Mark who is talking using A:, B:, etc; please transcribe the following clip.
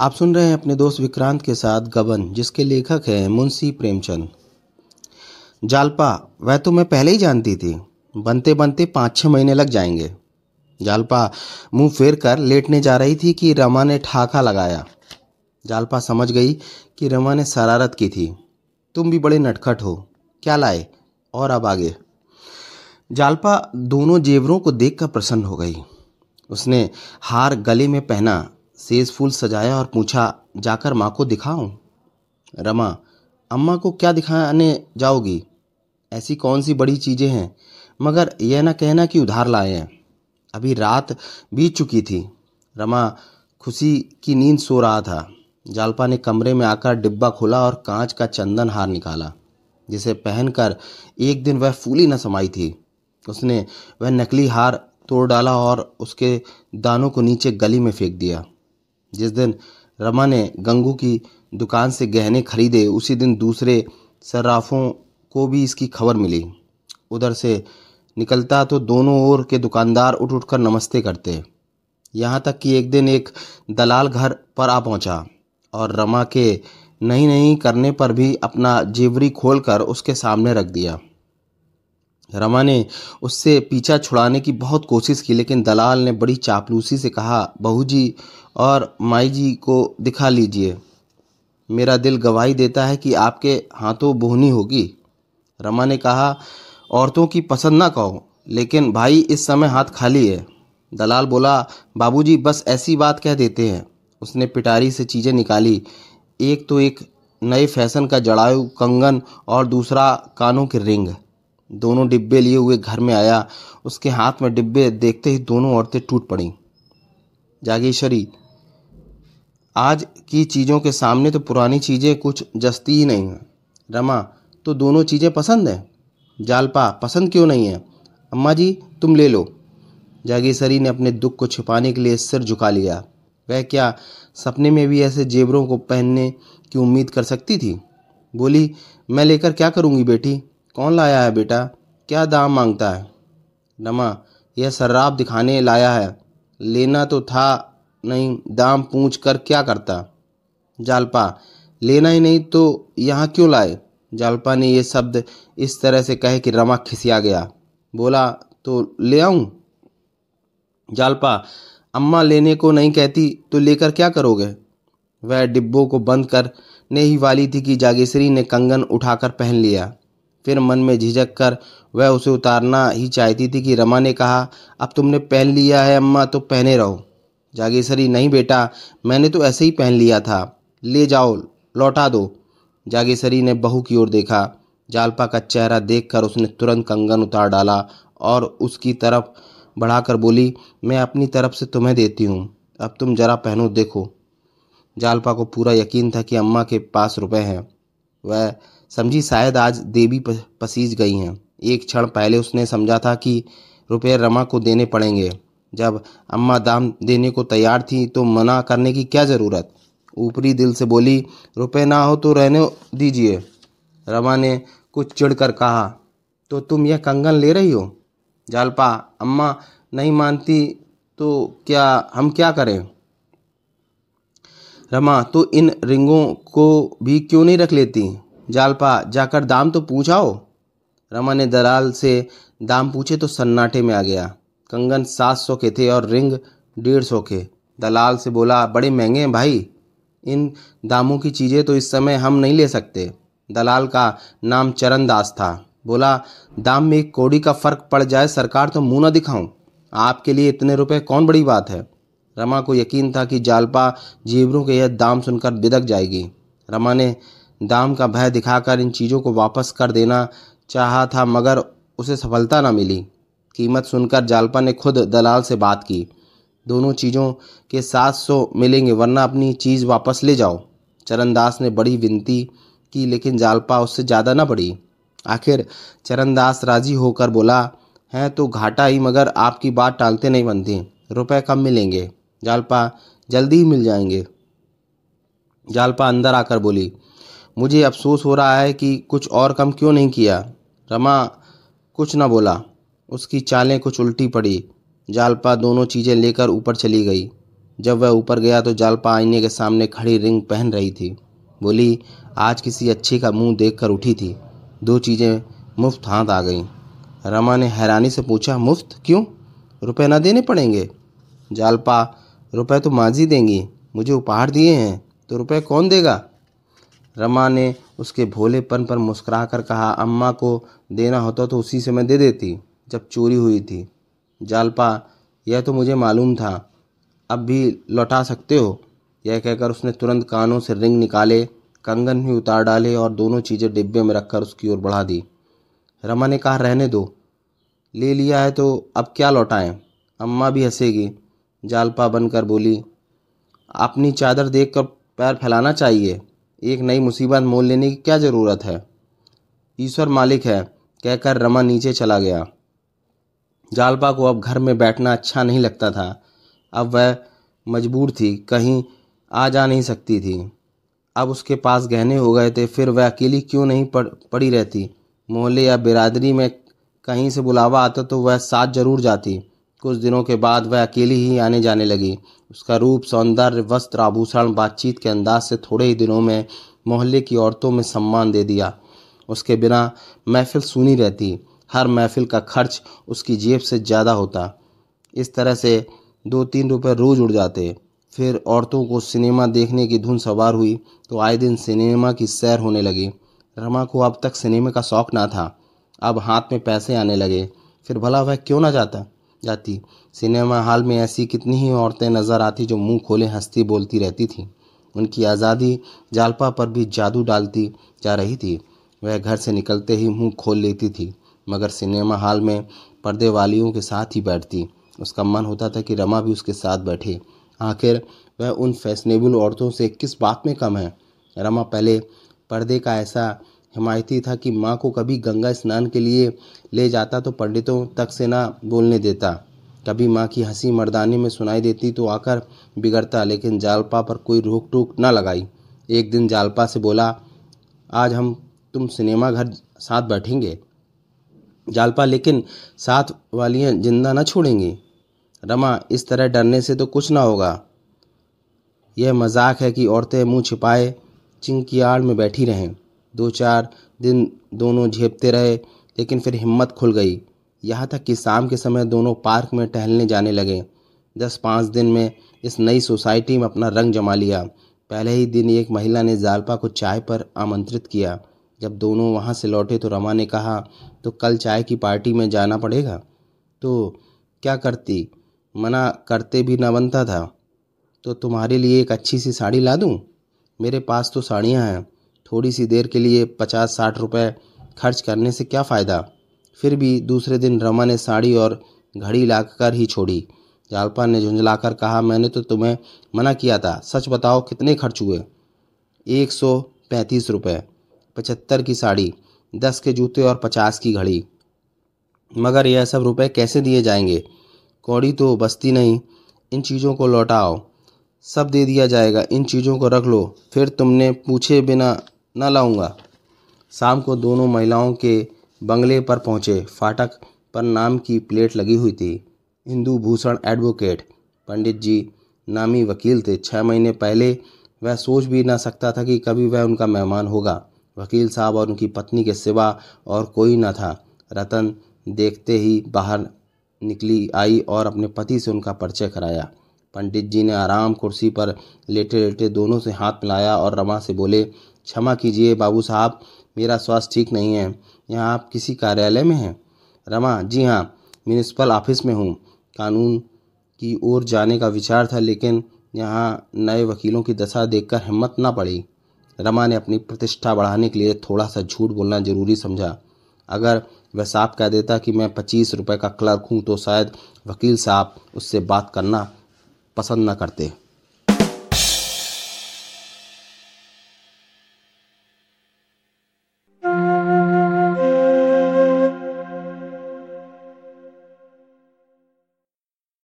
A: आप सुन रहे हैं अपने दोस्त विक्रांत के साथ गबन, जिसके लेखक हैं मुंशी प्रेमचंद। जालपा, वह तो मैं पहले ही जानती थी। बनते बनते पाँच छः महीने लग जाएँगे। जालपा, मुँह फेर कर लेटने जा रही थी कि रमा ने ठाका लगाया। जालपा समझ गई कि रमा ने शरारत की थी। तुम भी बड़े नटखट हो। क्या लाए? और अब आगे। जालपा दोनों जेवरों को देखकर प्रसन्न हो गई। उसने हार गले में पहना सेज फूल सजाया और पूछा, जाकर माँ को दिखाऊँ? रमा, अम्मा को क्या दिखाने जाओगी? ऐसी कौन सी बड़ी चीज़ें हैं, मगर यह ना कहना कि उधार लाए हैं। अभी रात बीत चुकी थी। रमा, खुशी की नींद सो रहा था। जालपा ने कमरे में आकर डिब्बा खोला और कांच का चंदन हार निकाला, जिसे पहनकर एक दिन वह फूली न समाई थी। उसने वह नकली हार तोड़ डाला और उसके दानों को नीचे गली में फेंक दिया। जिस दिन रमा ने गंगू की दुकान से गहने खरीदे, उसी दिन दूसरे सर्राफों को भी इसकी खबर मिली। उधर से निकलता तो दोनों ओर के दुकानदार उठ उठकर नमस्ते करते। यहाँ तक कि एक दिन एक दलाल घर पर आ पहुँचा और रमा के नहीं नहीं करने पर भी अपना जेवरी खोलकर उसके सामने रख दिया। रमा ने उससे पीछा छुड़ाने की बहुत कोशिश की, लेकिन दलाल ने बड़ी चापलूसी से कहा बहू जी और माई जी को दिखा लीजिए। मेरा दिल गवाही देता है कि आपके हाथों बोहनी होगी। रमा ने कहा, औरतों की पसंद ना कहो, लेकिन भाई इस समय हाथ खाली है। दलाल बोला, बाबूजी, बस ऐसी बात कह देते हैं। उसने पिटारी से चीज़ें निकाली, एक तो एक नए फ़ैशन का जड़ायु कंगन और दूसरा कानों के रिंग। दोनों डिब्बे लिए हुए घर में आया। उसके हाथ में डिब्बे देखते ही दोनों औरतें टूट पड़ी। जागेश्वरी, आज की चीज़ों के सामने तो पुरानी चीज़ें कुछ जस्ती ही नहीं हैं। रमा तो दोनों चीज़ें पसंद हैं? जालपा, पसंद क्यों नहीं है? अम्मा जी, तुम ले लो। जागेश्वरी ने अपने दुख को छिपाने के लिए सिर झुका लिया। वह क्या सपने में भी ऐसे जेबरों को पहनने की उम्मीद कर सकती थी? बोली, मैं लेकर क्या करूँगी बेटी? कौन लाया है बेटा? क्या दाम माँगता है? रमा, यह सर्राब दिखाने लाया है। लेना तो था नहीं, दाम पूछ कर क्या करता? जालपा, लेना ही नहीं तो यहाँ क्यों लाए? जालपा ने यह शब्द इस तरह से कहे कि रमा खिसिया गया। बोला तो ले आऊँ? जालपा, अम्मा लेने को नहीं कहती तो लेकर क्या करोगे? वह डिब्बों को बंद करने ही वाली थी कि जागेश्वरी ने कंगन उठाकर पहन लिया। फिर मन में झिझक कर वह उसे उतारना ही चाहती थी कि रमा ने कहा, अब तुमने पहन लिया है अम्मा तो पहने रहो। जागेश्वरी नहीं बेटा, मैंने तो ऐसे ही पहन लिया था। ले जाओ, लौटा दो। जागेश्वरी ने बहू की ओर देखा। जालपा का चेहरा देखकर उसने तुरंत कंगन उतार डाला और उसकी तरफ़ बढ़ाकर बोली, मैं अपनी तरफ़ से तुम्हें देती हूँ। अब तुम जरा पहनो, देखो। जालपा को पूरा यकीन था कि अम्मा के पास रुपए हैं। वह समझी शायद आज देवी पसीज गई हैं। एक क्षण पहले उसने समझा था कि रुपये रमा को देने पड़ेंगे। जब अम्मा दाम देने को तैयार थी तो मना करने की क्या ज़रूरत? ऊपरी दिल से बोली रुपए ना हो तो रहने दीजिए। रमा ने कुछ चिढ़कर कहा तो तुम यह कंगन ले रही हो? जालपा, अम्मा नहीं मानती तो क्या हम क्या करें? रमा तो इन रिंगों को भी क्यों नहीं रख लेती? जालपा, जाकर दाम तो पूछाओ। रमा ने दलाल से दाम पूछे तो सन्नाटे में आ गया। कंगन सात सौ के थे और रिंग डेढ़ सौ के। दलाल से बोला, बड़े महँगे हैं भाई। इन दामों की चीज़ें तो इस समय हम नहीं ले सकते। दलाल का नाम चरण दास था। बोला, दाम में एक कौड़ी का फ़र्क पड़ जाए, सरकार तो मुँह न दिखाऊँ। आपके लिए इतने रुपए कौन बड़ी बात है? रमा को यकीन था कि जालपा जेवरों के यह दाम सुनकर बिदक जाएगी। रमा ने दाम का भय दिखाकर इन चीज़ों को वापस कर देना चाहा था, मगर उसे सफलता न मिली। कीमत सुनकर जालपा ने खुद दलाल से बात की। दोनों चीज़ों के सात सौ मिलेंगे, वरना अपनी चीज़ वापस ले जाओ। चरणदास ने बड़ी विनती की, लेकिन जालपा उससे ज़्यादा ना बढ़ी। आखिर चरणदास राज़ी होकर बोला, है तो घाटा ही, मगर आपकी बात टालते नहीं बनती। रुपए कम मिलेंगे। जालपा, जल्दी ही मिल जाएँगे। जालपा अंदर आकर बोली मुझे अफसोस हो रहा है कि कुछ और कम क्यों नहीं किया। रमा कुछ न बोला। उसकी चालें कुछ उल्टी पड़ी। जालपा दोनों चीज़ें लेकर ऊपर चली गई। जब वह ऊपर गया तो जालपा आईने के सामने खड़ी रिंग पहन रही थी। बोली, आज किसी अच्छे का मुँह देखकर उठी थी। दो चीज़ें मुफ़्त हाथ आ गईं। रमा ने हैरानी से पूछा, मुफ़्त? क्यों? रुपए ना देने पड़ेंगे? जालपा, रुपए तो माजी देंगी। मुझे उपहार दिए हैं। तो रुपए कौन देगा? रमा ने उसके भोलेपन पर मुस्कुरा कर कहा, अम्मा को देना होता तो उसी से मैं दे देती, जब चोरी हुई थी। जालपा, यह तो मुझे मालूम था। अब भी लौटा सकते हो? यह कहकर उसने तुरंत कानों से रिंग निकाले, कंगन भी उतार डाले और दोनों चीज़ें डिब्बे में रखकर उसकी ओर बढ़ा दी। रमा ने कहा, रहने दो। ले लिया है तो अब क्या लौटाएँ? अम्मा भी हंसेगी। जालपा बनकर बोली अपनी चादर देखकर पैर फैलाना चाहिए। एक नई मुसीबत मोल लेने की क्या ज़रूरत है? ईश्वर मालिक है, कहकर रमा नीचे चला गया। जालपा को अब घर में बैठना अच्छा नहीं लगता था। अब वह मजबूर थी, कहीं आ जा नहीं सकती थी। अब उसके पास गहने हो गए थे, फिर वह अकेली क्यों नहीं पड़, पड़ी रहती? मोहल्ले या बिरादरी में कहीं से बुलावा आता तो वह साथ ज़रूर जाती। कुछ दिनों के बाद वह अकेली ही आने जाने लगी। उसका रूप, सौंदर्य, वस्त्र, आभूषण बातचीत के अंदाज से थोड़े ही दिनों में मोहल्ले की औरतों में सम्मान दे दिया। उसके बिना महफिल सुनी रहती। हर महफिल का खर्च उसकी जेब से ज़्यादा होता। इस तरह से दो तीन रुपए रोज़ उड़ जाते। फिर औरतों को सिनेमा देखने की धुन सवार हुई तो आए दिन सिनेमा की सैर होने लगी। रमा को अब तक सिनेमा का शौक ना था। अब हाथ में पैसे आने लगे। फिर भला वह क्यों ना जाता? जाती। सिनेमा हॉल में ऐसी कितनी ही औरतें नज़र आती जो मुँह खोले हंसती बोलती रहती थीं। उनकी आज़ादी जालपा पर भी जादू डालती जा रही थी। वह घर से निकलते ही मुँह खोल लेती थी, मगर सिनेमा हॉल में पर्दे वालियों के साथ ही बैठती। उसका मन होता था कि रमा भी उसके साथ बैठे। आखिर वह उन फैशनेबल औरतों से किस बात में कम है? रमा पहले पर्दे का ऐसा हिमायती था कि माँ को कभी गंगा स्नान के लिए ले जाता तो पंडितों तक से ना बोलने देता। कभी माँ की हँसी मर्दानी में सुनाई देती तो आकर बिगड़ता, लेकिन जालपा पर कोई रोक टोक ना लगाई। एक दिन जालपा से बोला, आज हम तुम सिनेमा घर साथ बैठेंगे। जालपा, लेकिन साथ वालियाँ ज़िंदा ना छोड़ेंगी। रमा, इस तरह डरने से तो कुछ ना होगा। यह मज़ाक है कि औरतें मुँह छिपाए चिंकियाड़ में बैठी रहें। दो चार दिन दोनों झेपते रहे, लेकिन फिर हिम्मत खुल गई। यहाँ तक कि शाम के समय दोनों पार्क में टहलने जाने लगे। दस पाँच दिन में इस नई सोसाइटी में अपना रंग जमा लिया। पहले ही दिन एक महिला ने जालपा को चाय पर आमंत्रित किया। जब दोनों वहाँ से लौटे तो रमा ने कहा तो कल चाय की पार्टी में जाना पड़ेगा? तो क्या करती? मना करते भी न बनता था। तो तुम्हारे लिए एक अच्छी सी साड़ी ला दूँ? मेरे पास तो साड़ियाँ हैं। थोड़ी सी देर के लिए पचास साठ रुपए खर्च करने से क्या फ़ायदा? फिर भी दूसरे दिन रमा ने साड़ी और घड़ी ला कर ही छोड़ी। जालपा ने झुंझलाकर कहा, मैंने तो तुम्हें मना किया था। सच बताओ, कितने खर्च हुए? एक सौ पैंतीस रुपये पचहत्तर की साड़ी, दस के जूते और पचास की घड़ी। मगर यह सब रुपए कैसे दिए जाएँगे? कौड़ी तो बस्ती नहीं। इन चीज़ों को लौटाओ। सब दे दिया जाएगा। इन चीज़ों को रख लो। फिर तुमने पूछे बिना न लाऊँगा। शाम को दोनों महिलाओं के बंगले पर पहुँचे। फाटक पर नाम की प्लेट लगी हुई थी। हिंदू भूषण एडवोकेट पंडित जी, नामी वकील थे। छः महीने पहले वह सोच भी ना सकता था कि कभी वह उनका मेहमान होगा। वकील साहब और उनकी पत्नी के सिवा और कोई न था। रतन देखते ही बाहर निकली आई और अपने पति से उनका परिचय कराया। पंडित जी ने आराम कुर्सी पर लेटे लेटे दोनों से हाथ मिलाया और रमा से बोले, क्षमा कीजिए बाबू साहब, मेरा स्वास्थ्य ठीक नहीं है। यहाँ आप किसी कार्यालय में हैं? रमा, जी हाँ म्यूनिसिपल ऑफ़िस में हूँ। कानून की ओर जाने का विचार था, लेकिन यहाँ नए वकीलों की दशा देखकर हिम्मत ना पड़ी। रमा ने अपनी प्रतिष्ठा बढ़ाने के लिए थोड़ा सा झूठ बोलना ज़रूरी समझा। अगर वह साफ़ कह देता कि मैं पच्चीस रुपए का क्लर्क हूँ तो शायद वकील साहब उससे बात करना पसंद ना करते।